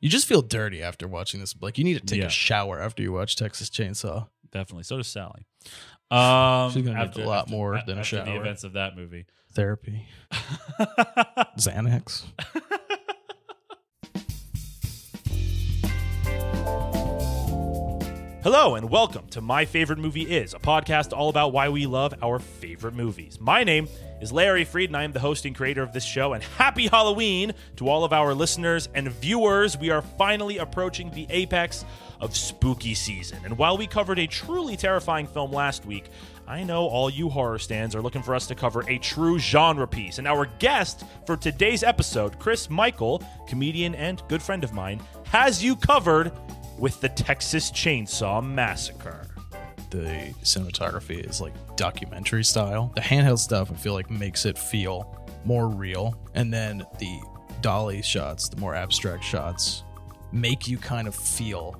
You just feel dirty after watching this. Like you need to take Yeah. a shower after you watch Texas Chainsaw. Definitely. So does Sally. Um, She's gonna need a lot more a- than a after the events of that movie. Therapy, Xanax. Hello and welcome to My Favorite Movie Is, a podcast all about why we love our favorite movies. My name is Larry Fried, and I am the host and creator of this show. And happy Halloween to all of our listeners and viewers. We are finally approaching the apex of spooky season. And while we covered a truly terrifying film last week, I know all you horror stands are looking for us to cover a true genre piece. And our guest for today's episode, Chris Michael, comedian and good friend of mine, has you covered with the Texas Chainsaw Massacre. The cinematography is like documentary style. The handheld stuff I feel like makes it feel more real, and then the dolly shots, the more abstract shots, make you kind of feel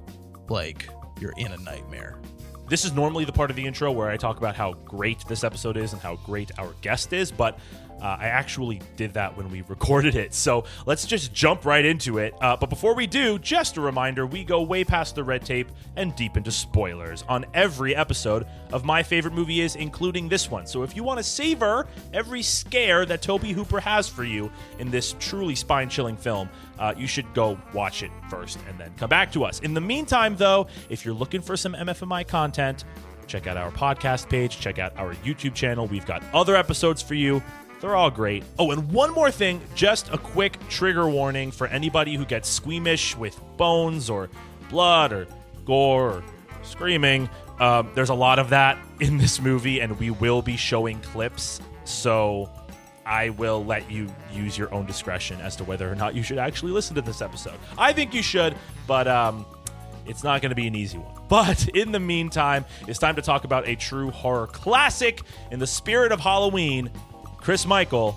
like you're in a nightmare. This is normally the part of the intro where I talk about how great this episode is and how great our guest is, but uh, I actually did that when we recorded it. So let's just jump right into it. Uh, but before we do, just a reminder we go way past the red tape and deep into spoilers on every episode of My Favorite Movie Is, including this one. So if you want to savor every scare that Tobe Hooper has for you in this truly spine chilling film, uh, you should go watch it first and then come back to us. In the meantime, though, if you're looking for some MFMI content, check out our podcast page, check out our YouTube channel. We've got other episodes for you. They're all great. Oh, and one more thing just a quick trigger warning for anybody who gets squeamish with bones or blood or gore or screaming. Um, there's a lot of that in this movie, and we will be showing clips. So I will let you use your own discretion as to whether or not you should actually listen to this episode. I think you should, but um, it's not going to be an easy one. But in the meantime, it's time to talk about a true horror classic in the spirit of Halloween. Chris Michael,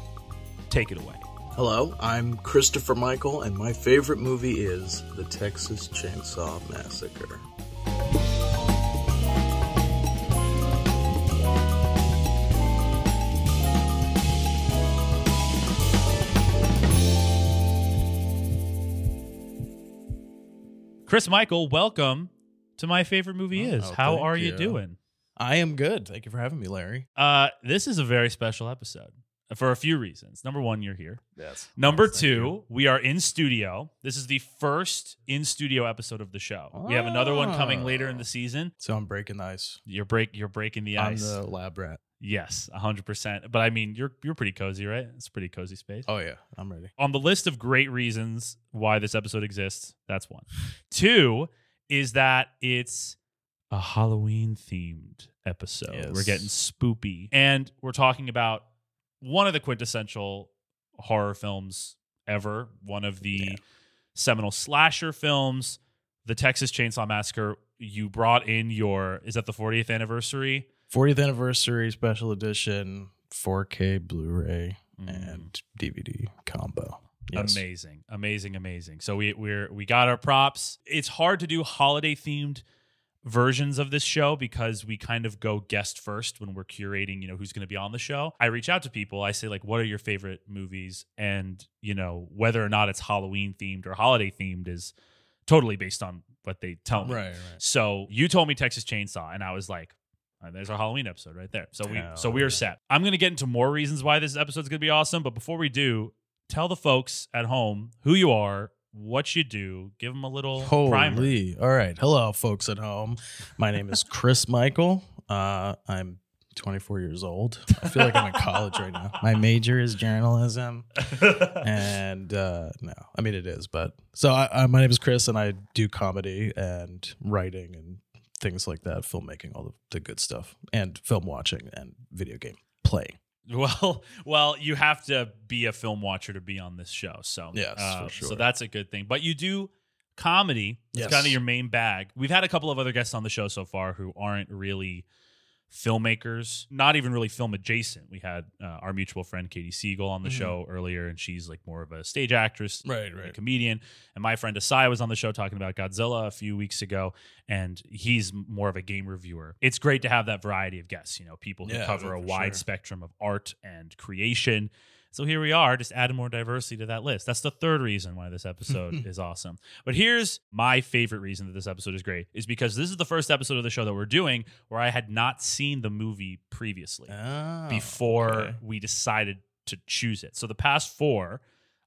take it away. Hello, I'm Christopher Michael, and my favorite movie is The Texas Chainsaw Massacre. Chris Michael, welcome to my favorite movie Oh, is. Oh, How are you you. doing? I am good. Thank you for having me, Larry. Uh, this is a very special episode for a few reasons. Number one, you're here. Yes. Number two, we are in studio. This is the first in studio episode of the show. We have another one coming later in the Oh. season. So I'm breaking the ice. You're break you're breaking the ice. I'm the lab rat. Yes, hundred percent. But I mean, you're you're pretty cozy, right? It's a pretty cozy space. Oh yeah, I'm ready. On the list of great reasons why this episode exists, that's one. Two is that it's a Halloween themed episode. Yes. We're getting spoopy, and we're talking about one of the quintessential horror films ever. One of the Yeah. seminal slasher films, the Texas Chainsaw Massacre. You brought in your is that the 40th anniversary? 40th anniversary special edition, 4K Blu-ray Mm. and DVD combo. Yes. Amazing, amazing, amazing. So we we're we got our props. It's hard to do holiday themed versions of this show because we kind of go guest first when we're curating, you know, who's going to be on the show. I reach out to people. I say like, "What are your favorite movies?" And you know, whether or not it's Halloween themed or holiday themed is totally based on what they tell me. Right, right. So you told me Texas Chainsaw, and I was like, "Uh, "There's our Halloween episode right there." So we Hell so we are yeah. set. I'm gonna get into more reasons why this episode's gonna be awesome, but before we do, tell the folks at home who you are, what you do, give them a little primer. Holy. All right. Hello, folks at home. My name is Chris Michael. Uh, I'm 24 years old. I feel like I'm in college right now. My major is journalism. And uh, no, I mean, it is. But so I, I, my name is Chris, and I do comedy and writing and things like that, filmmaking, all the, the good stuff, and film watching and video game playing. Well, well, you have to be a film watcher to be on this show. So Yes, uh, sure. So that's a good thing. But you do comedy. It's Yes. kind of your main bag. We've had a couple of other guests on the show so far who aren't really filmmakers, not even really film adjacent. We had uh, our mutual friend Katie Siegel on the Mhm. show earlier, and she's like more of a stage actress, Right, a comedian. And my friend Asai was on the show talking about Godzilla a few weeks ago, and he's more of a game reviewer. It's great to have that variety of guests, you know, people who Yeah, cover a wide sure. spectrum of art and creation. So here we are, just adding more diversity to that list. That's the third reason why this episode is awesome. But here's my favorite reason that this episode is great is because this is the first episode of the show that we're doing where I had not seen the movie previously Oh, before okay. we decided to choose it. So the past four,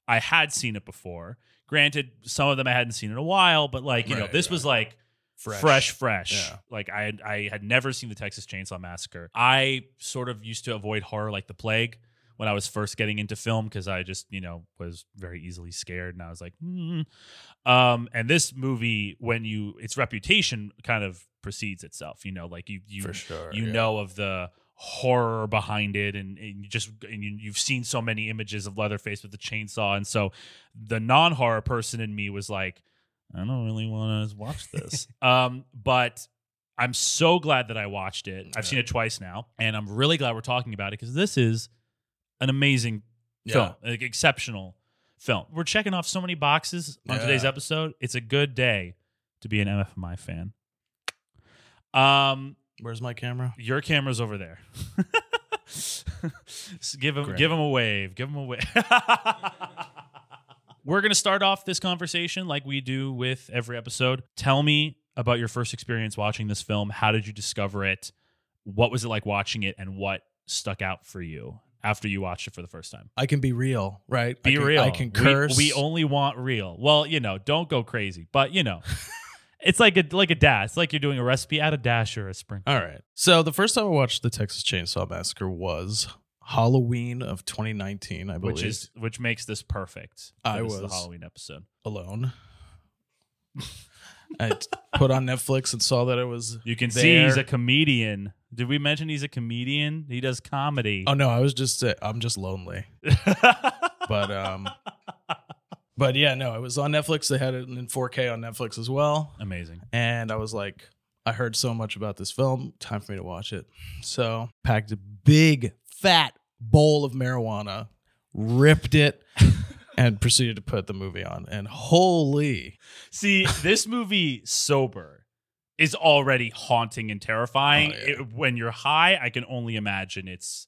I had seen it before. Granted, some of them I hadn't seen in a while, but like, you know, Right, this was like Fresh. fresh, fresh. Yeah. Like I I had never seen the Texas Chainsaw Massacre. I sort of used to avoid horror like the plague when I was first getting into film because I just, you know, was very easily scared and I was like, hmm. um, and this movie, when you, its reputation kind of precedes itself, you know, like you, you, For sure, you yeah. know of the horror behind it and, and you just and you, you've seen so many images of leatherface with the chainsaw and so the non-horror person in me was like i don't really want to watch this um but i'm so glad that i watched it i've seen it twice now and i'm really glad we're talking about it because this is an amazing film like exceptional film we're checking off so many boxes on today's episode it's a good day to be an mfmi fan um Where's my camera? your camera's over there. So give him Great. give him a wave. Give him a wave. We're going to start off this conversation like we do with every episode. Tell me about your first experience watching this film. How did you discover it? What was it like watching it and what stuck out for you after you watched it for the first time? I can be real, right? Be I can, real. I can We- curse. We, only want real. Well, you know, don't go crazy, but you know, it's like a like a dash. It's like you're doing a recipe at a dash or a sprinkle. All right. So the first time I watched the Texas Chainsaw Massacre was Halloween of 2019, I believe. which is which makes this perfect. I this is the Halloween episode. alone. I put on Netflix and saw that it was. You can see he's a comedian. Did we mention he's a comedian? He does comedy. Oh no, I was just uh, I'm just lonely. But um, but yeah, no, it was on Netflix. They had it in 4K on Netflix as well. Amazing. and I was like, I heard so much about this film. Time for me to watch it. So packed a big fat bowl of marijuana, ripped it, and proceeded to put the movie on. And holy, See, this movie sober is already haunting and terrifying. Oh, yeah. It- when you're high, I can only imagine it's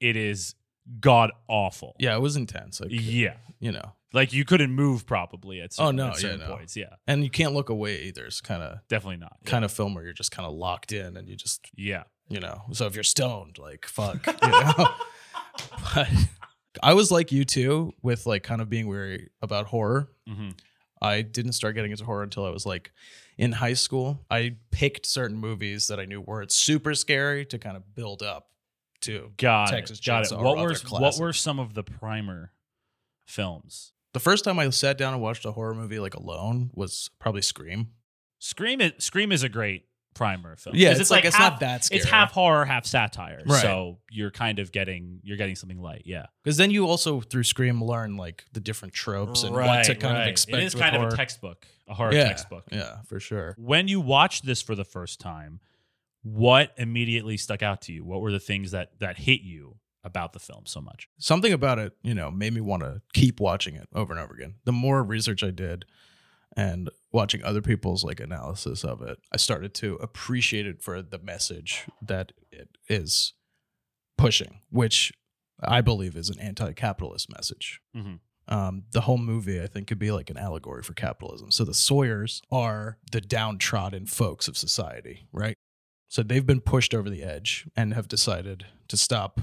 it is god awful. yeah, it was intense. Like Yeah. you know, Like you couldn't move probably at Oh, certain, no, at certain yeah, no. points. Yeah. and you can't look away either. It's kind of Definitely not. Yeah. kind of film where you're just kind of locked in and you just Yeah. you know. So if you're stoned, like fuck, you know. but I was like you too, with like kind of being weary about horror. hmm I didn't start getting into horror until I was like in high school. I picked certain movies that I knew weren't super scary to kind of build up to. Got Texas it. Got it. Chainsaw What were what were some of the primer films? The first time I sat down and watched a horror movie like alone was probably Scream. Scream is Scream is a great primer film. Yeah, it's like- it's half, not that scary. It's half horror, half satire. Right. So you're kind of getting you're getting something light. Yeah, Because then you also through Scream learn like the different tropes and what to kind of expect. It is with kind horror. of a textbook, a horror yeah, textbook. Yeah, for sure. When you watch this for the first time, what immediately stuck out to you? What were the things that that hit you about the film so much? Something about it, you know, made me want to keep watching it over and over again. The more research I did and watching other people's like analysis of it, I started to appreciate it for the message that it is pushing, which I believe is an anti-capitalist message. Mhm. Um, the whole movie, I think, could be like an allegory for capitalism. So the Sawyers are the downtrodden folks of society, right? So they've been pushed over the edge and have decided to stop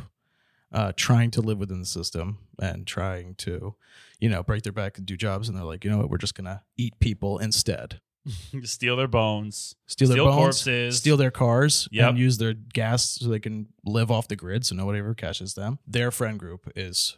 uh, trying to live within the system and trying to, you know, break their back and do jobs. And they're like, you know what, we're just gonna eat people instead, Steal their bones, steal their Steal bones, corpses. steal their cars, Yep. and use their gas so they can live off the grid, so nobody ever catches them. Their friend group is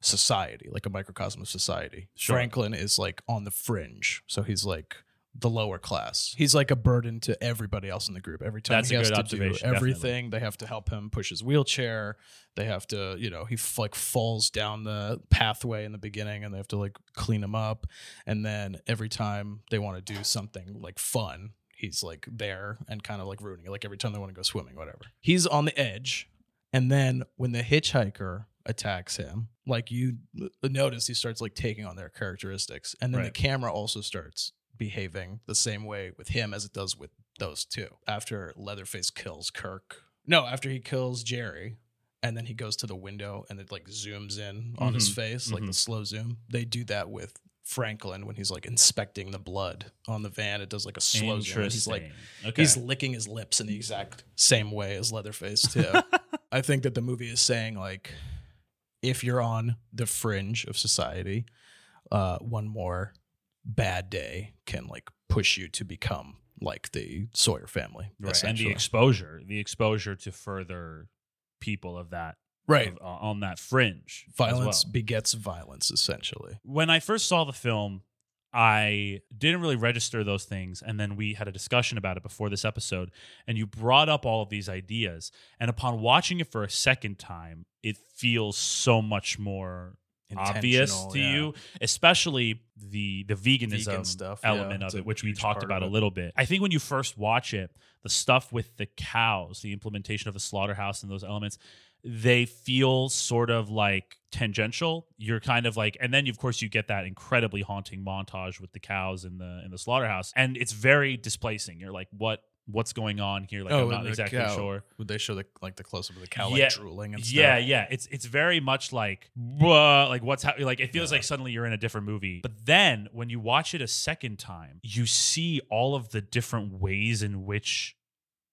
society, like a microcosm of society. Sure. Franklin is like on the fringe, so he's like the lower class. He's like a burden to everybody else in the group. Every time That's he has to do definitely. everything, they have to help him push his wheelchair. They have to, you know, he f- like falls down the pathway in the beginning, and they have to like clean him up. And then every time they want to do something like fun, he's like there and kind of like ruining it. Like every time they want to go swimming, whatever. He's on the edge. And then when the hitchhiker attacks him, like you notice, he starts like taking on their characteristics. And then the camera also starts behaving the same way with him as it does with those two. After Leatherface kills Kirk, no, after he kills Jerry, and then he goes to the window and it like zooms in on his Mhm. face, like Mhm. the slow zoom. They do that with Franklin when he's like inspecting the blood on the van. It does like a slow zoom. He's like okay. he's licking his lips in the exact same way as Leatherface too. I think that the movie is saying like if you're on the fringe of society, uh, one more bad day can like push you to become like the Sawyer family. Right, and the exposure, the exposure to further people of that, right. of- uh, on that fringe. Violence well. begets violence, essentially. When I first saw the film, I didn't really register those things, and then we had a discussion about it before this episode, and you brought up all of these ideas, and upon watching it for a second time, it feels so much more obvious to yeah. you, especially the the veganism Vegan stuff, element it's of it, which we talked about a little bit. I think when you first watch it, the stuff with the cows, the implementation of the slaughterhouse and those elements, they feel sort of like tangential. You're kind of like, and then of course you get that incredibly haunting montage with the cows in the in the slaughterhouse, and it's very displacing. You're like, what what's going on here? Like I'm not Oh, exactly cow- sure. Would they show the like the close up of the cow Yeah, like drooling and stuff? Yeah, yeah. It's it's very much like "Whoa," like what's happening. Like it feels Yeah. like suddenly you're in a different movie. But then when you watch it a second time, you see all of the different ways in which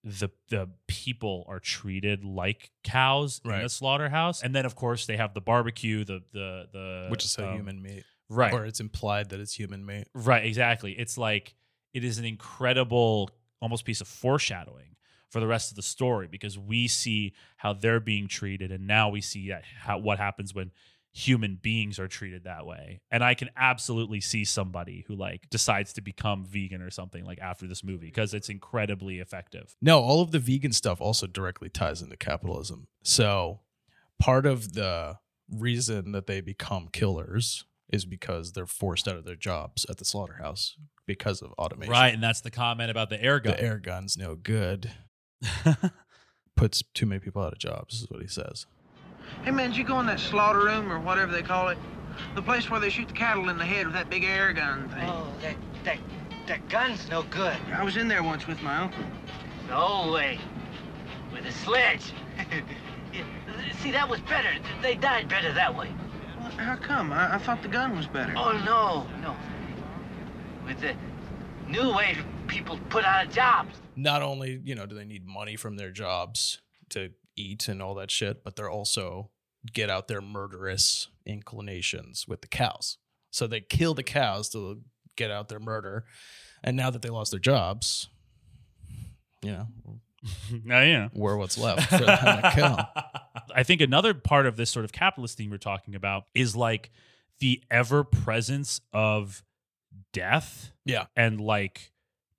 the the people are treated like cows in Right. the slaughterhouse. And then of course they have the barbecue, the the the Which is a um, human meat. right. Or it's implied that it's human meat. Right, exactly. It's like it is an incredible almost piece of foreshadowing for the rest of the story because we see how they're being treated and now we see how what happens when human beings are treated that way. And I can absolutely see somebody who like decides to become vegan or something like after this movie because it's incredibly effective. No, all of the vegan stuff also directly ties into capitalism. So part of the reason that they become killers is because they're forced out of their jobs at the slaughterhouse because of automation. Right, and that's the comment about the air gun. The air gun's no good. Puts too many people out of jobs, is what he says. Hey man, did you go in that slaughter room or whatever they call it? The place where they shoot the cattle in the head with that big air gun thing. Oh, that that that gun's no good. I was in there once with my uncle. No way. With a sledge. See, that was better. They died better that way. Well, how come? I, I thought the gun was better. Oh no, no. With the new way people put out of jobs. Not only, you know, do they need money from their jobs to eat and all that shit, but they're also get out their murderous inclinations with the cows. So they kill the cows to get out their murder. And now that they lost their jobs, you know, oh yeah. we're what's left for them to kill. I think another part of this sort of capitalist theme we're talking about is like the ever presence of death Yeah. and like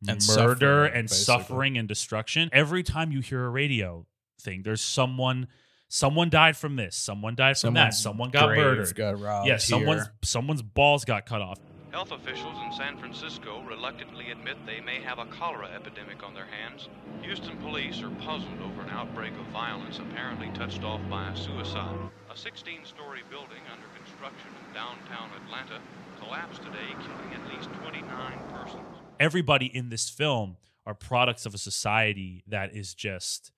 And murder suffering, and basically. suffering and destruction. Every time you hear a radio thing, there's someone someone died from this, someone died from that, someone got murdered. Got robbed. yeah, someone's here. someone's balls got cut off. Health officials in San Francisco reluctantly admit they may have a cholera epidemic on their hands. Houston police are puzzled over an outbreak of violence apparently touched off by a suicide. A 16 story building under construction in downtown Atlanta collapsed today, killing at least 29 persons. everybody in this film are products of a society that is just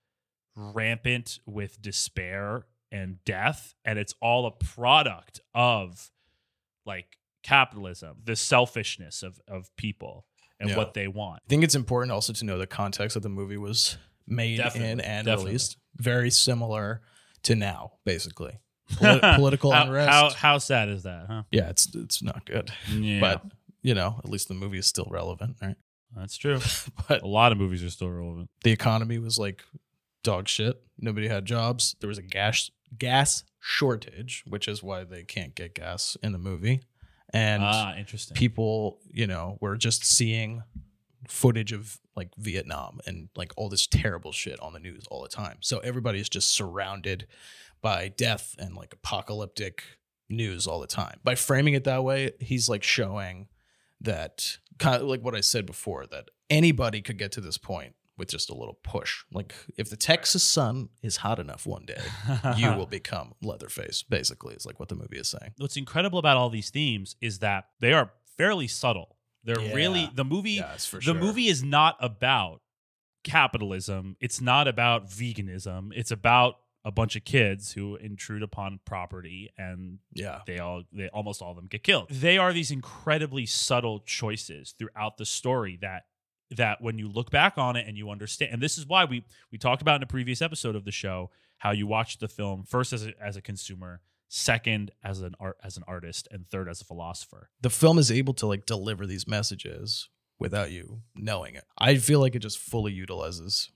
rampant with despair and death and it's all a product of like capitalism the selfishness of of people and Yeah. what they want I think it's important also to know the context that the movie was made in and definitely. released. Very similar to now, basically. Polit- political how, unrest. how how sad is that huh yeah, it's it's not good. yeah But you know, at least the movie is still relevant, right? that's true But a lot of movies are still relevant the economy was like dog shit. Nobody had jobs. There was a gas gas shortage, which is why they can't get gas in the movie. And ah interesting people, you know, were just seeing footage of like Vietnam and like all this terrible shit on the news all the time. So everybody's just surrounded by death and like apocalyptic news all the time. By framing it that way, he's like showing that kind of like what I said before that anybody could get to this point with just a little push. Like if the Texas sun is hot enough one day, you will become Leatherface. Basically, is like what the movie is saying. what's incredible about all these themes is that they are fairly subtle they're Yeah. really the movie Yes, the sure. movie is not about capitalism it's not about veganism it's about a bunch of kids who intrude upon property and Yeah. they all they almost all of them get killed. They are these incredibly subtle choices throughout the story that that when you look back on it and you understand and this is why we we talked about in a previous episode of the show how you watch the film first as a, as a consumer, second as an art as an artist and third as a philosopher. The film is able to like deliver these messages without you knowing it. I feel like it just fully utilizes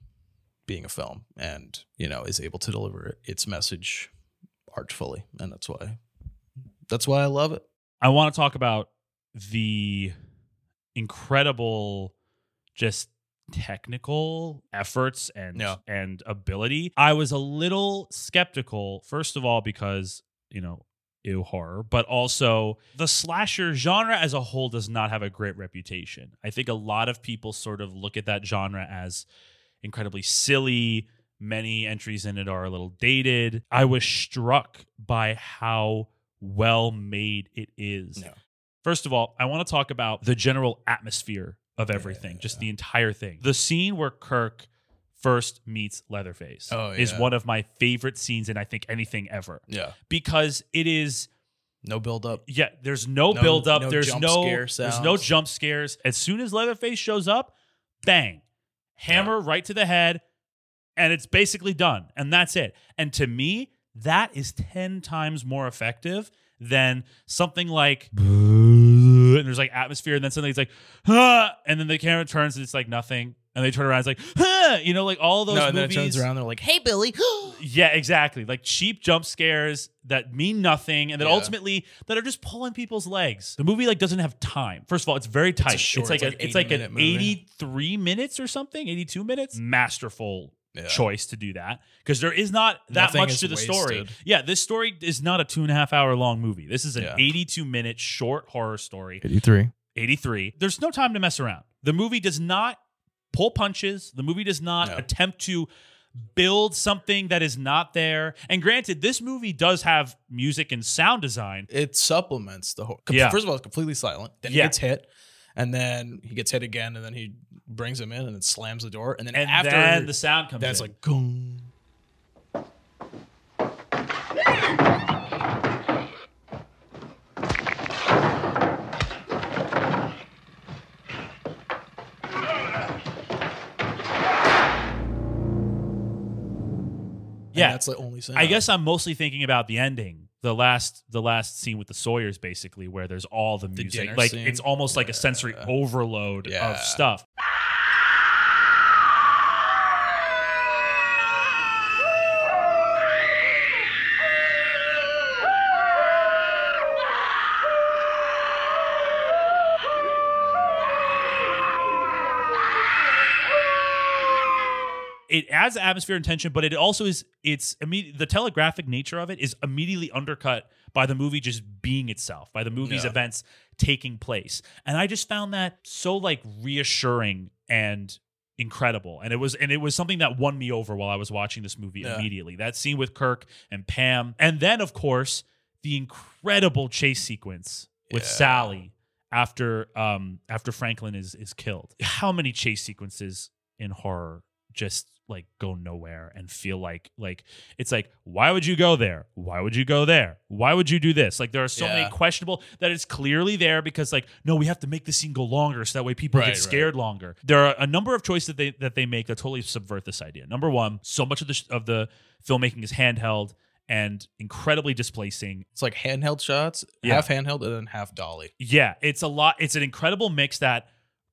being a film and, you know, is able to deliver its message artfully. And that's why that's why I love it. I want to talk about the incredible just technical efforts and Yeah. and ability. I was a little skeptical first of all because, you know, ew horror, but also the slasher genre as a whole does not have a great reputation. I think a lot of people sort of look at that genre as incredibly silly. Many entries in it are a little dated. I was struck by how well made it is. Yeah. First of all, I want to talk about the general atmosphere of everything, just the entire thing. The scene where Kirk first meets Leatherface Oh, is one of my favorite scenes in I think anything ever Yeah. because it is No build up. yeah, there's no, No- build up, no there's jump no scare there's no jump scares. As soon as Leatherface shows up, bang. Hammer right to the head and it's basically done and that's it. And to me, that is 10 times more effective than something like and there's like atmosphere and then suddenly it's like huh, and then the camera turns and it's like nothing and they turn around it's like huh, you know like all those no, and then it turns around. They're like, "Hey, Billy." yeah, exactly. Like cheap jump scares that mean nothing and that Yeah. ultimately that are just pulling people's legs. The movie like doesn't have time. First of all, it's very tight. short- like it's a, like it's like an minute movie. 83 minutes or something, 82 minutes. Masterful Yeah. choice to do that because there is not that Nothing much to the story. Yeah, this story is not a two and a half hour long movie. This is an Yeah. 82 minute short horror story. 83. 83. There's no time to mess around. The movie does not pull punches. The movie does not No. attempt to build something that is not there. And granted, this movie does have music and sound design. It supplements the whole. Yeah. First of all, it's completely silent. Then he Yeah. gets hit, and then he gets hit again, and then he brings him in, and then slams the door, and then And after then the sound comes that's in. like gung. Yeah. And that's the only sound. I guess I'm mostly thinking about the ending. The last the last scene with the Sawyers basically where there's all the music. dinner like scene? it's almost like a sensory overload Yeah. of stuff. It adds atmosphere and tension, but it also is it's immediate. The telegraphic nature of it is immediately undercut by the movie just being itself, by the movie's Yeah. events taking place, and I just found that so like reassuring and incredible and it was and it was something that won me over while i was watching this movie Yeah. immediately that scene with kirk and pam and then of course the incredible chase sequence with Yeah. sally after um after franklin is is killed how many chase sequences in horror just like go nowhere and feel like like it's like why would you go there why would you go there why would you do this like there are so many questionable that it's clearly there because like no we have to make the scene go longer so that way people Right, get right. scared longer there are a number of choices that they that they make that totally subvert this idea number one so much of the sh- of the filmmaking is handheld and incredibly displacing it's like handheld shots, Yeah. half handheld, and then half dolly. yeah, it's a lot. It's an incredible mix that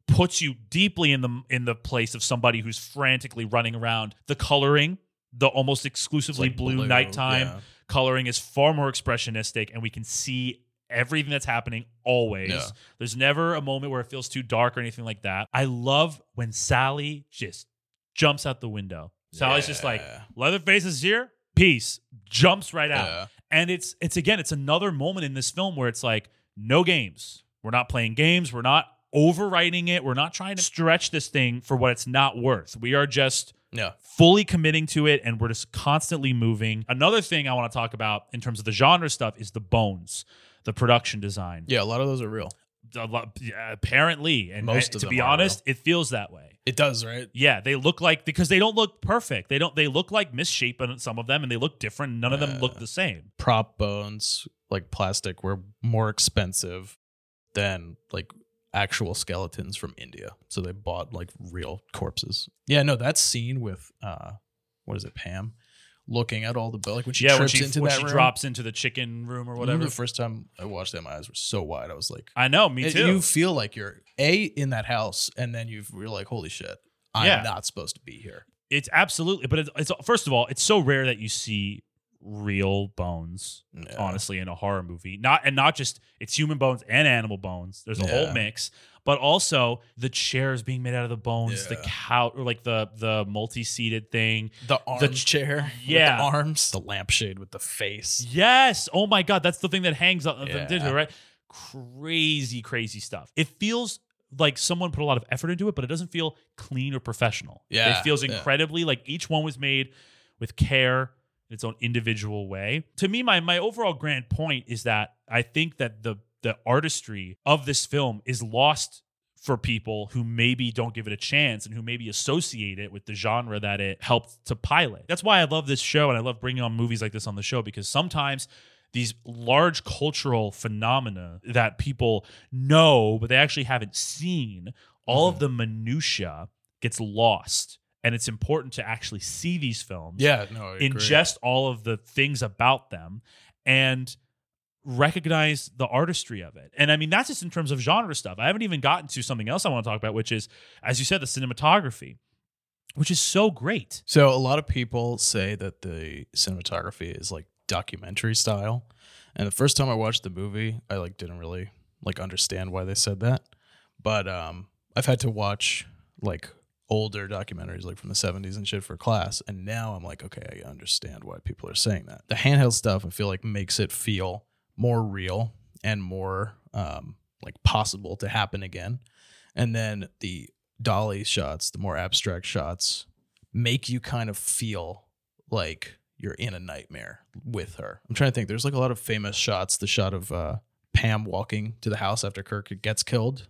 puts you deeply in the in the place of somebody who's frantically running around. The coloring, the almost exclusively like blue, blue, nighttime yeah. coloring is far more expressionistic, and we can see everything that's happening always. Yeah. There's never a moment where it feels too dark or anything like that. I love when Sally just jumps out the window. Sally's just like, Yeah. Leatherface is here, peace, jumps right out Yeah. and it's it's again it's another moment in this film where it's like no games we're not playing games we're not overwriting it we're not trying to stretch this thing for what it's not worth we are just Yeah. fully committing to it and we're just constantly moving another thing i want to talk about in terms of the genre stuff is the bones the production design Yeah, a lot of those are real. A lot- apparently and Most of to be honest it feels that way It does, right? Yeah, they look like because they don't look perfect. They don't. They look like misshapen some of them, and they look different. None of them look the same. Prop bones, like plastic, were more expensive than like actual skeletons from India. So they bought like real corpses. Yeah, no, that scene with uh what is it, Pam? Looking at all the like when she yeah, when trips she into when that she room. drops into the chicken room or whatever. the first time I watched that, my eyes were so wide. I was like, I know, me too. You feel like you're a in that house, and then you you're like, holy shit, I'm Yeah. not supposed to be here. it's absolutely, but it's, it's first of all, it's so rare that you see real bones Yeah. honestly in a horror movie not and not just it's human bones and animal bones there's a whole mix but also the chairs being made out of the bones the Yeah. couch or like the the multi-seated thing the arms chair, yeah. the arms, the lampshade with the face. yes oh my god that's the thing that hangs on Yeah. the right crazy crazy stuff it feels like someone put a lot of effort into it but it doesn't feel clean or professional Yeah, it feels yeah. incredibly like each one was made with care in its own individual way. To me, my my overall grand point is that I think that the the artistry of this film is lost for people who maybe don't give it a chance and who maybe associate it with the genre that it helped to pilot. That's why I love this show and I love bringing on movies like this on the show because sometimes these large cultural phenomena that people know but they actually haven't seen, all of mm-hmm. the minutia gets lost. And it's important to actually see these films Yeah, no, I agree. ingest all of the things about them and recognize the artistry of it. And I mean, that's just in terms of genre stuff. I haven't even gotten to something else I want to talk about, which is, as you said, the cinematography, which is so great. So a lot of people say that the cinematography is like documentary style. And the first time I watched the movie, I like didn't really like understand why they said that. But um I've had to watch like older documentaries like from the 70s and shit for class and now I'm like okay, I understand why people are saying that. The handheld stuff I feel like makes it feel more real and more um like possible to happen again. And then the dolly shots, the more abstract shots make you kind of feel like you're in a nightmare with her. I'm trying to think. There's like a lot of famous shots. The shot of uh, Pam walking to the house after Kirk gets killed,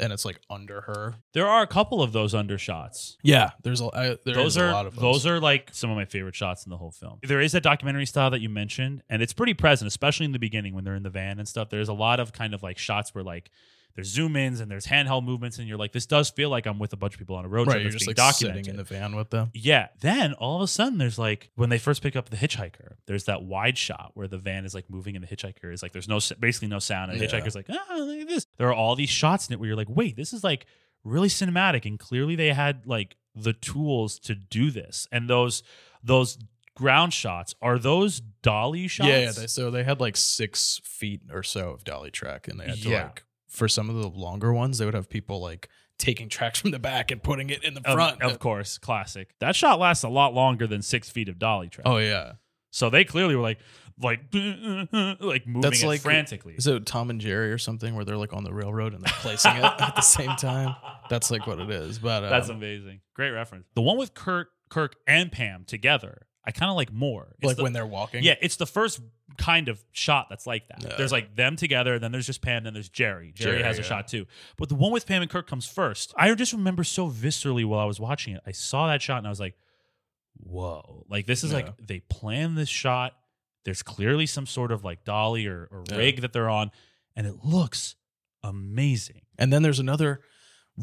and it's like under her. There are a couple of those undershots. Yeah, there's a I, there those are a lot of those. those are like some of my favorite shots in the whole film. There is that documentary style that you mentioned, and it's pretty present, especially in the beginning when they're in the van and stuff. There's a lot of kind of like shots where like there's zoom ins and there's handheld movements, and you're like, this does feel like I'm with a bunch of people on a road right. trip You're just like documented. sitting in the van with them. Yeah. Then all of a sudden, there's like when they first pick up the hitchhiker, there's that wide shot where the van is like moving and the hitchhiker is like, there's no basically no sound, and the Yeah. hitchhiker's like, ah, look at this. There are all these shots in it where you're like, wait, this is like really cinematic, and clearly they had like the tools to do this, and those those ground shots are those dolly shots. Yeah, yeah. They, so they had like six feet or so of dolly track, and they had to Yeah. like for some of the longer ones, they would have people like taking tracks from the back and putting it in the Of, front. of course, classic. That shot lasts a lot longer than six feet of dolly track. oh yeah. So they clearly were like, like, like moving That's it like frantically. Is it Tom and Jerry or something where they're like on the railroad and they're placing it at the same time? That's like what it is. But um, That's amazing. Great reference. The one with Kirk, Kirk and Pam together, I kind of like more. It's like the- when they're walking. yeah, it's the first kind of shot that's like that. Yeah. There's like them together, then there's just Pam, then there's Jerry. Jerry, Jerry, has a shot too. But the one with Pam and Kirk comes first. I just remember so viscerally while I was watching it. I saw that shot and I was like, whoa. Like this is Yeah. like they plan this shot. There's clearly some sort of like dolly or, or Yeah. rig that they're on, and it looks amazing. And then there's another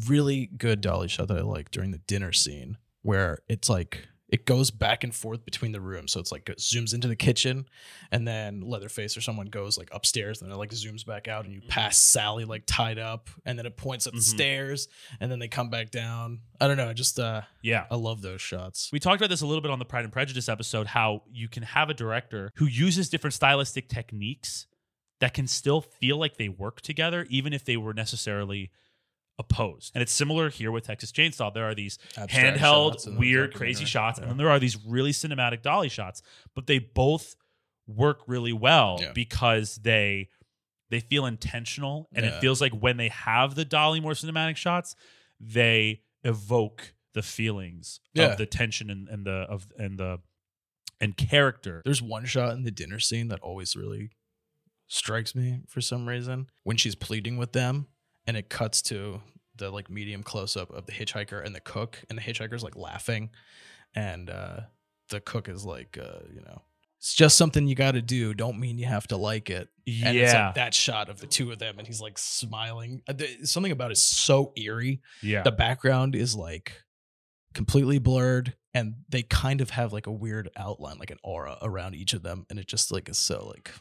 really good dolly shot that I like during the dinner scene where it's like it goes back and forth between the rooms. So it's like it zooms into the kitchen and then Leatherface or someone goes like upstairs and then it like zooms back out and you pass Sally like tied up and then it points at the Mhm. stairs and then they come back down. I don't know. I just uh Yeah. I love those shots. We talked about this a little bit on the Pride and Prejudice episode how you can have a director who uses different stylistic techniques that can still feel like they work together, even if they were necessarily opposed. And it's similar here with Texas Chainsaw. There are these Abstract handheld, shots and then weird, crazy shots, Yeah. and then there are these really cinematic dolly shots, but they both work really well Yeah. because they they feel intentional and it feels like when they have the dolly more cinematic shots they evoke the feelings Yeah. of the tension and, and the of and the and character There's one shot in the dinner scene that always really strikes me for some reason when she's pleading with them and it cuts to the like medium close up of the hitchhiker and the cook, and the hitchhiker's like laughing, and uh, the cook is like, uh, you know, it's just something you got to do. Don't mean you have to like it. And it's Yeah. like that shot of the two of them, and he's like smiling. Uh, Something about it is so eerie. Yeah. The background is like completely blurred, and they kind of have like a weird outline, like an aura around each of them, and it just like is so like.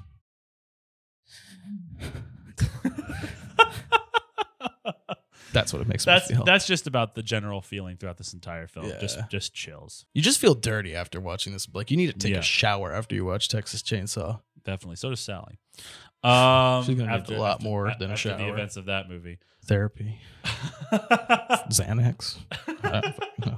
That's what it makes that's me feel. that's just about the general feeling throughout this entire film. Just Yeah. just chills. you just feel dirty after watching this. Like you need to take Yeah. a shower after you watch Texas Chainsaw. Definitely. So does Sally. Um, She's gonna need a lot more than a after the events of that movie. Therapy, Xanax.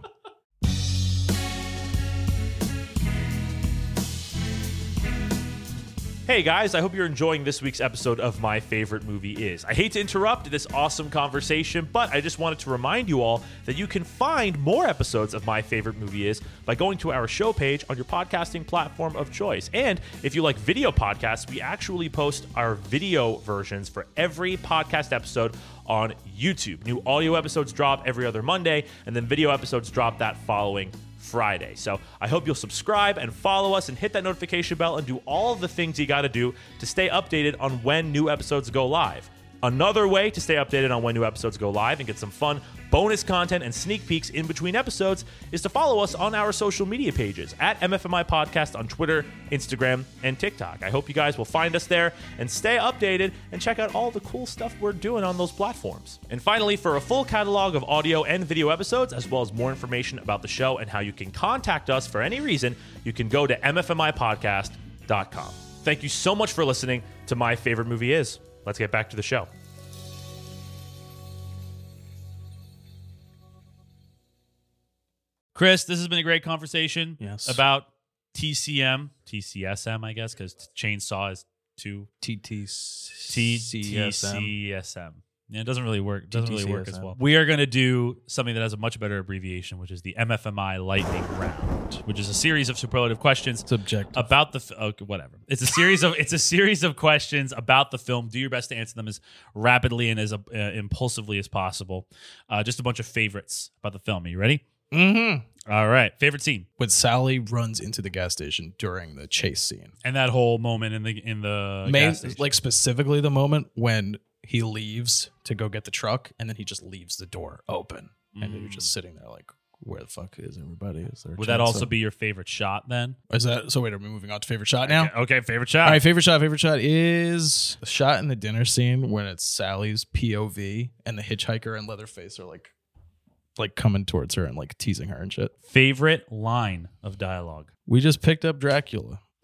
Hey guys, I hope you're enjoying this week's episode of My Favorite Movie Is. I hate to interrupt this awesome conversation, but I just wanted to remind you all that you can find more episodes of My Favorite Movie Is by going to our show page on your podcasting platform of choice. And if you like video podcasts, we actually post our video versions for every podcast episode on YouTube. New audio episodes drop every other Monday, and then video episodes drop that following Friday. So I hope you'll subscribe and follow us and hit that notification bell and do all the things you got to do to stay updated on when new episodes go live. Another way to stay updated on when new episodes go live and get some fun bonus content and sneak peeks in between episodes is to follow us on our social media pages at MFMI Podcast on Twitter, Instagram, and TikTok. I hope you guys will find us there and stay updated and check out all the cool stuff we're doing on those platforms. And finally, for a full catalog of audio and video episodes, as well as more information about the show and how you can contact us for any reason, you can go to MFMIPodcast.com. Thank you so much for listening to My Favorite Movie Is. Let's get back to the show. Chris, this has been a great conversation. Yes. About TCM, TCSM, I guess, because chainsaw is two TTCSM. Yeah, it doesn't really work. It doesn't really work as well. We are going to do something that has a much better abbreviation, which is the MFMI Lightning Round, which is a series of superlative questions Subjective. about the f- okay, whatever. It's a series of it's a series of questions about the film. Do your best to answer them as rapidly and as uh, impulsively as possible. Uh, just a bunch of favorites about the film. Are you ready? Mm-hmm. All right. Favorite scene When Sally runs into the gas station during the chase scene. and that whole moment in the in the Main, gas like specifically the moment when he leaves to go get the truck and then he just leaves the door open. And you're just mm. sitting there like, where the fuck is everybody? Is there a Would that chance also of- be your favorite shot then? Is that so? Wait, are we moving on to favorite shot now? Okay, favorite shot. All right, favorite shot. Favorite shot is the shot in the dinner scene when it's Sally's POV and the hitchhiker and Leatherface are like, like coming towards her and like teasing her and shit. Favorite line of dialogue. We just picked up Dracula.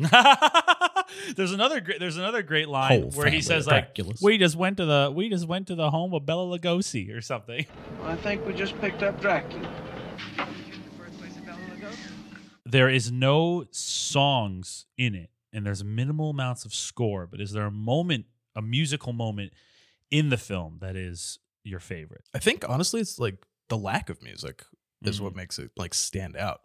there's another great there's another great line Whole where he says like Draculas. we just went to the we just went to the home of Bela Lugosi or something. I think we just picked up Dracula. There is no songs in it and there's minimal amounts of score, but is there a moment, a musical moment in the film that is your favorite? I think honestly, it's like the lack of music is Mm-hmm. what makes it like stand out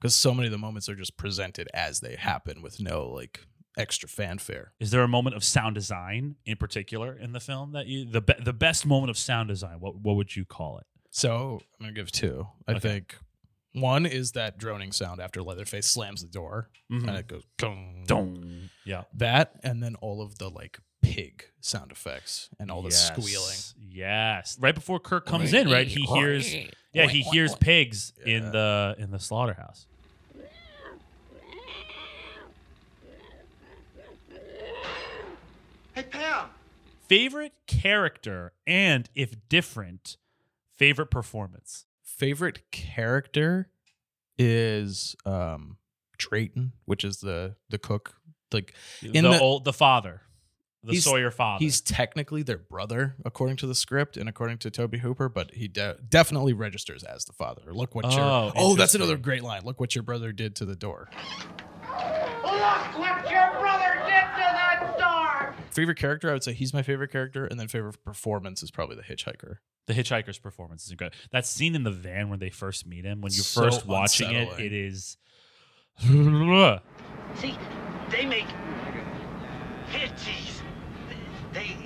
because so many of the moments are just presented as they happen with no like extra fanfare. Is there a moment of sound design in particular in the film that you the be, the best moment of sound design? What what would you call it? So I'm gonna give two. I Okay. think one is that droning sound after Leatherface slams the door Mhm. and it goes dong. Dong. Yeah. That and then all of the like pig sound effects and all the squealing. Yes. Right before Kirk comes in, right? He hears Yeah, he hears pigs Yeah. in the in the slaughterhouse. Hey, Pam. Favorite character and if different, favorite performance. Favorite character is um Drayton, which is the the cook. Like in the, the, old the father. The He's- Sawyer father. he's technically their brother according to the script and according to Tobe Hooper, but he de- definitely registers as the father. Look what your Oh, oh, that's another great line. Look what your brother did to the door. Look what your brother did to that door! Favorite character, I would say he's my favorite character, and then favorite performance is probably the hitchhiker. the hitchhiker's performance is incredible. That scene in the van when they first meet him, when you're So first watching it, unsettling. it is See, they make hitches. They.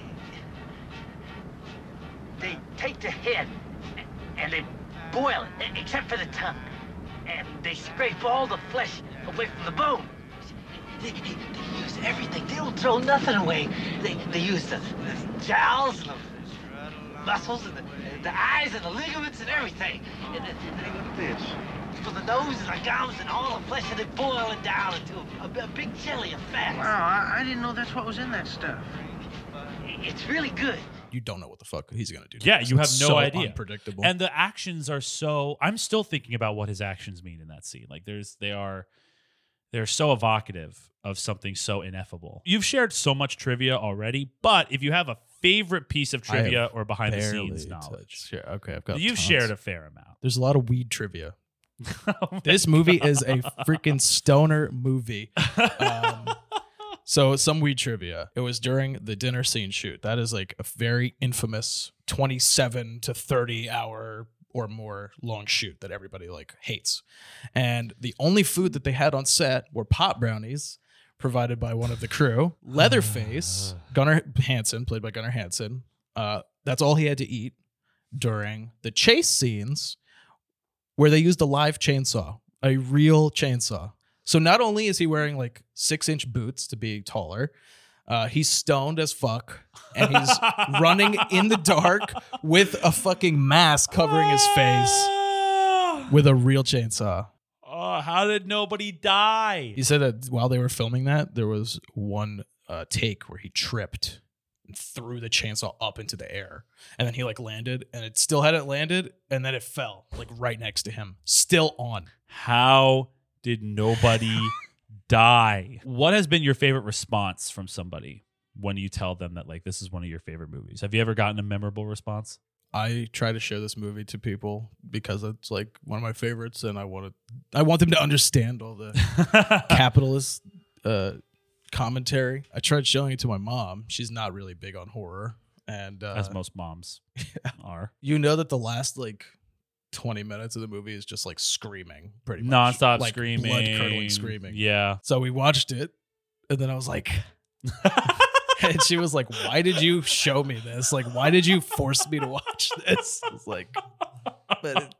They take the head and they boil it, except for the tongue. And they scrape all the flesh away from the bone. They, they, they use everything. They don't throw nothing away. They, they use the, the jowls and the muscles and the, the eyes and the ligaments and everything. And the, Hey, look at this. for the nose and the gums and all the flesh, and they boil it down into a, a, a big jelly of fat. Wow, I, I didn't know that's what was in that stuff. It's really good. You don't know what the fuck he's gonna do. Yeah, next. you have It's no so idea. Unpredictable. And the actions are so I'm still thinking about what his actions mean in that scene. Like there's they are they're so evocative of something so ineffable. You've shared so much trivia already, but if you have a favorite piece of trivia or behind the scenes knowledge, Sure, okay, I've got. you've tons. shared a fair amount. There's a lot of weed trivia. This movie is a freaking stoner movie. Um, so some weed trivia. It was during the dinner scene shoot. That is like a very infamous 27 to 30 hour or more long shoot that everybody like hates. And the only food that they had on set were pot brownies provided by one of the crew. Leatherface, Gunnar Hansen, played by Gunnar Hansen. Uh, that's all he had to eat during the chase scenes where they used a live chainsaw, a real chainsaw. So not only is he wearing like six inch boots to be taller, uh, he's stoned as fuck and he's running in the dark with a fucking mask covering his face with a real chainsaw. Oh, how did nobody die? He said that while they were filming that, there was one uh, take where he tripped and threw the chainsaw up into the air. And then he like landed and it still hadn't landed. And then it fell like right next to him, still on. How did nobody die? What has been your favorite response from somebody when you tell them that like this is one of your favorite movies? Have you ever gotten a memorable response? I try to share this movie to people because it's like one of my favorites, and I want to, I want them to understand all the capitalist uh, commentary. I tried showing it to my mom. She's not really big on horror, and uh, As most moms are. you know that the last like 20 minutes of the movie is just like screaming, pretty much Nonstop like, screaming. blood curdling screaming. Yeah. So we watched it, and then I was like. and she was like, "Why did you show me this? Like, why did you force me to watch this?" I was like, "But it,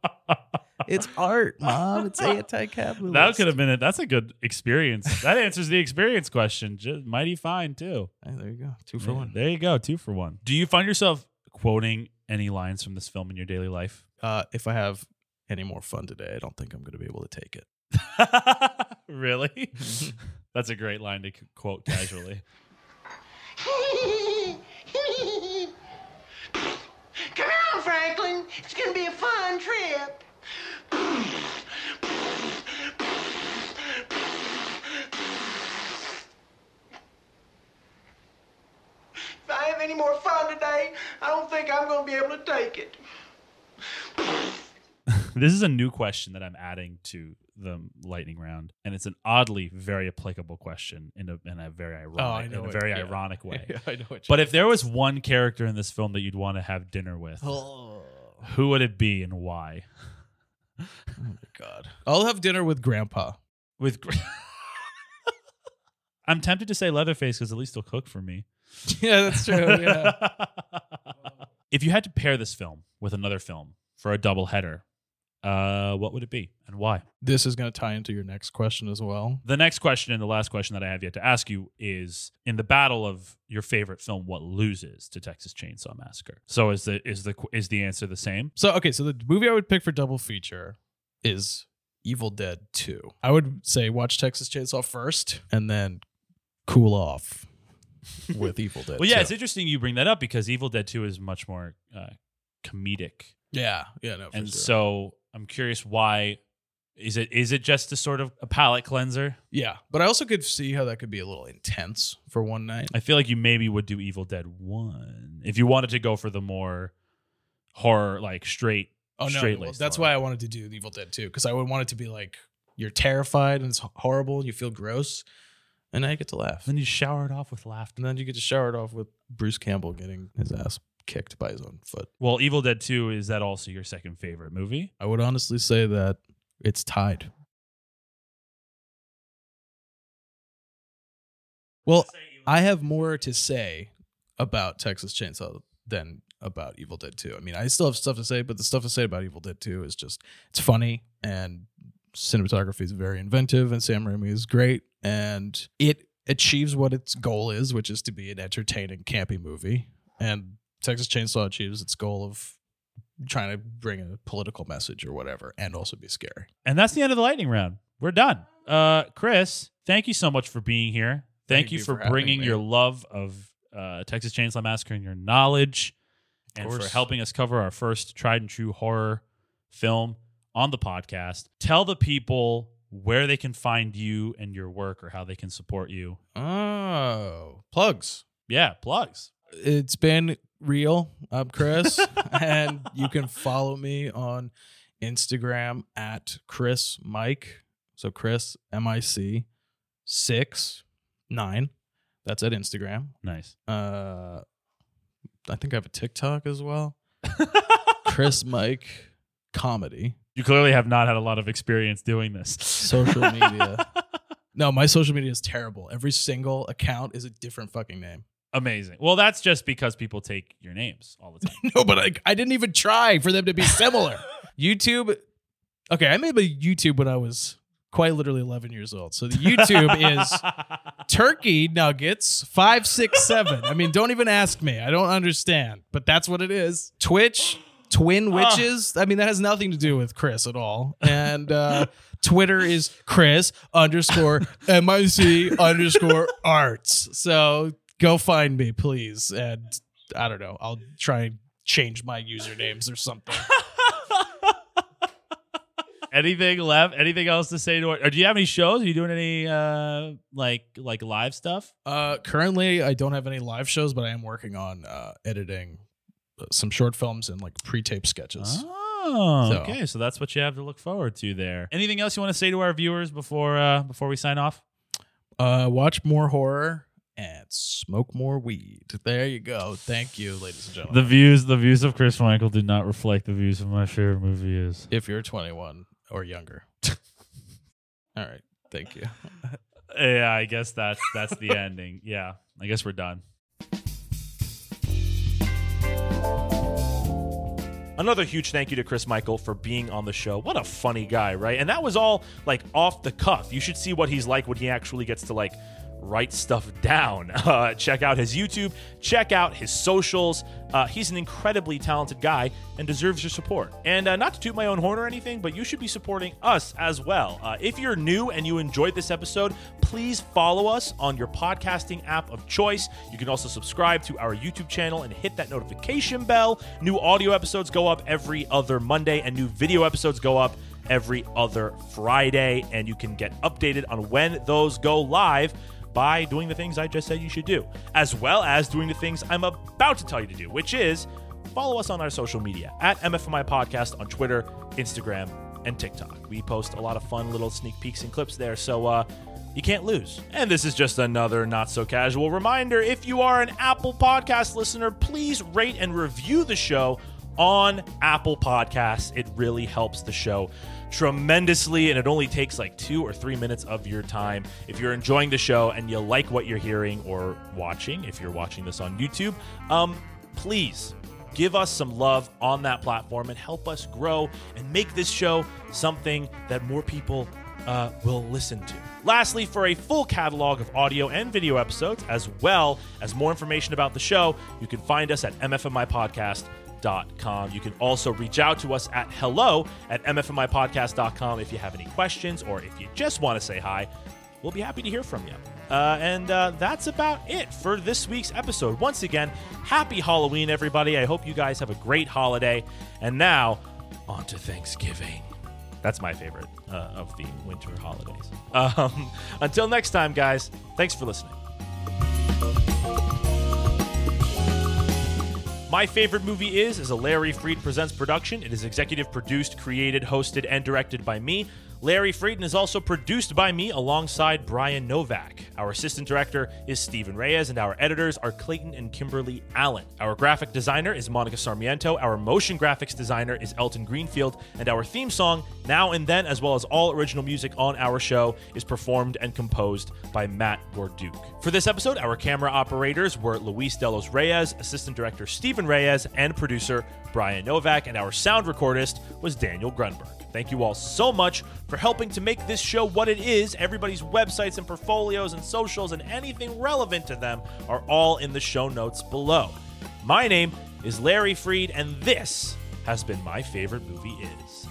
it's art, mom. It's anti-capitalist." That could have been it. That's a good experience. That answers the experience question. Just mighty fine too. Hey, there you go, two for Yeah, one. There you go. Two for one. Do you find yourself quoting any lines from this film in your daily life? Uh, if I have any more fun today, I don't think I'm going to be able to take it. really? That's a great line to c- quote casually. Come on, Franklin. It's gonna be a fun trip. If I have any more fun today, I don't think I'm gonna be able to take it. this is a new question that I'm adding to the lightning round, and it's an oddly very applicable question in a in a very oh, ironic, in a it. very Yeah. ironic way. I know what But if there was one character in this film that you'd want to have dinner with, oh who would it be and why? Oh my god, I'll have dinner with Grandpa. With, gr- I'm tempted to say Leatherface because at least he'll cook for me. yeah, that's true. Yeah. if you had to pair this film with another film for a double header, uh, what would it be and why? this is going to tie into your next question as well. The next question and the last question that I have yet to ask you is in the battle of your favorite film, what loses to Texas Chainsaw Massacre? So is the is the is the answer the same? So okay, so the movie I would pick for double feature is Evil Dead 2. I would say watch Texas Chainsaw first and then cool off with Evil Dead. Well, yeah, 2. it's interesting you bring that up because Evil Dead Two is much more uh, comedic, yeah, yeah, no, for and sure. so I'm curious why. Is it is it just a sort of a palate cleanser? yeah, but I also could see how that could be a little intense for one night. I feel like you maybe would do Evil Dead One if you wanted to go for the more horror, like straight. Oh no, well, that's horror. why I wanted to do Evil Dead 2 because I would want it to be like you're terrified and it's horrible and you feel gross, and now you get to laugh. Then you shower it off with laughter. And then you get to shower it off with Bruce Campbell getting his ass kicked by his own foot. Well, Evil Dead Two is that also your second favorite movie? I would honestly say that it's tied. Well, I have more to say about Texas Chainsaw than about Evil Dead 2. I mean, I still have stuff to say, but the stuff to say about Evil Dead 2 is just it's funny and cinematography is very inventive and Sam Raimi is great and it achieves what its goal is, which is to be an entertaining campy movie. And Texas Chainsaw achieves its goal of trying to bring a political message or whatever and also be scary. And that's the end of the lightning round. We're done. Uh, Chris, thank you so much for being here. Thank, Thank you, you for, for bringing me. your love of uh, Texas Chainsaw Massacre and your knowledge, and for helping us cover our first tried and true horror film on the podcast. Tell the people where they can find you and your work, or how they can support you. Oh, plugs. Yeah, plugs. It's been real. I'm Chris, and you can follow me on Instagram at Chris Mike. So Chris M I C six nine. That's at Instagram. Nice. Uh, I think I have a TikTok as well. Chris Mike comedy You clearly have not had a lot of experience doing this. social media. no, my social media is terrible. Every single account is a different fucking name. Amazing. Well, that's just because people take your names all the time. No, but I, I didn't even try for them to be similar. YouTube. Okay, I made my YouTube when I was quite literally 11 years old. So the YouTube is turkey nuggets five, six, seven. I mean, don't even ask me. I don't understand, but that's what it is. Twitch, twin witches. I mean, that has nothing to do with Chris at all. And uh, Twitter is Chris underscore MIC underscore arts. So go find me, please. And I don't know. I'll try and change my usernames or something. anything left? Anything else to say to it? Or do you have any shows? Are you doing any uh like like live stuff? Uh, currently, I don't have any live shows, but I am working on uh, editing some short films and like pre-tape sketches. Oh, So- okay. So that's what you have to look forward to there. Anything else you want to say to our viewers before uh before we sign off? Uh, watch more horror and smoke more weed. There you go. Thank you, ladies and gentlemen. The gentlemen. views the views of Chris Michael do not reflect the views of my favorite movie is. if you're 21 or younger. All right. Thank you. Yeah, I guess that's that's the ending. Yeah. I guess we're done. Another huge thank you to Chris Michael for being on the show. What a funny guy, right? And that was all like off the cuff. You should see what he's like when he actually gets to like write stuff down. Uh, check out his YouTube, check out his socials. Uh, he's an incredibly talented guy and deserves your support. And uh, not to toot my own horn or anything, but you should be supporting us as well. Uh, if you're new and you enjoyed this episode, please follow us on your podcasting app of choice. You can also subscribe to our YouTube channel and hit that notification bell. New audio episodes go up every other Monday, and new video episodes go up every other Friday. And you can get updated on when those go live by doing the things I just said you should do, as well as doing the things I'm about to tell you to do, which is follow us on our social media at MFMI Podcast on Twitter, Instagram, and TikTok. We post a lot of fun little sneak peeks and clips there, so uh, you can't lose. And this is just another not so casual reminder if you are an Apple Podcast listener, please rate and review the show on Apple Podcasts. It really helps the show tremendously, and it only takes like two or three minutes of your time. If you're enjoying the show and you like what you're hearing or watching, if you're watching this on YouTube, um, please give us some love on that platform and help us grow and make this show something that more people uh, will listen to. Lastly, for a full catalog of audio and video episodes, as well as more information about the show, you can find us at mfmipodcast.com. You can also reach out to us at hello at mfmipodcast.com if you have any questions or if you just want to say hi. We'll be happy to hear from you. Uh, and uh, that's about it for this week's episode. Once again, happy Halloween, everybody. I hope you guys have a great holiday. And now, on to Thanksgiving. That's my favorite uh, of the winter holidays. Um, until next time, guys, thanks for listening. My Favorite Movie Is is a Larry Freed Presents production. It is executive produced, created, hosted, and directed by me, Larry Frieden is also produced by me alongside Brian Novak. Our assistant director is Stephen Reyes, and our editors are Clayton and Kimberly Allen. Our graphic designer is Monica Sarmiento. Our motion graphics designer is Elton Greenfield. And our theme song, Now and Then, as well as all original music on our show, is performed and composed by Matt Gorduke. For this episode, our camera operators were Luis Delos Reyes, assistant director Stephen Reyes, and producer Brian Novak, and our sound recordist was Daniel Grunberg. Thank you all so much for helping to make this show what it is. Everybody's websites and portfolios and socials and anything relevant to them are all in the show notes below. My name is Larry Freed, and this has been My Favorite Movie Is.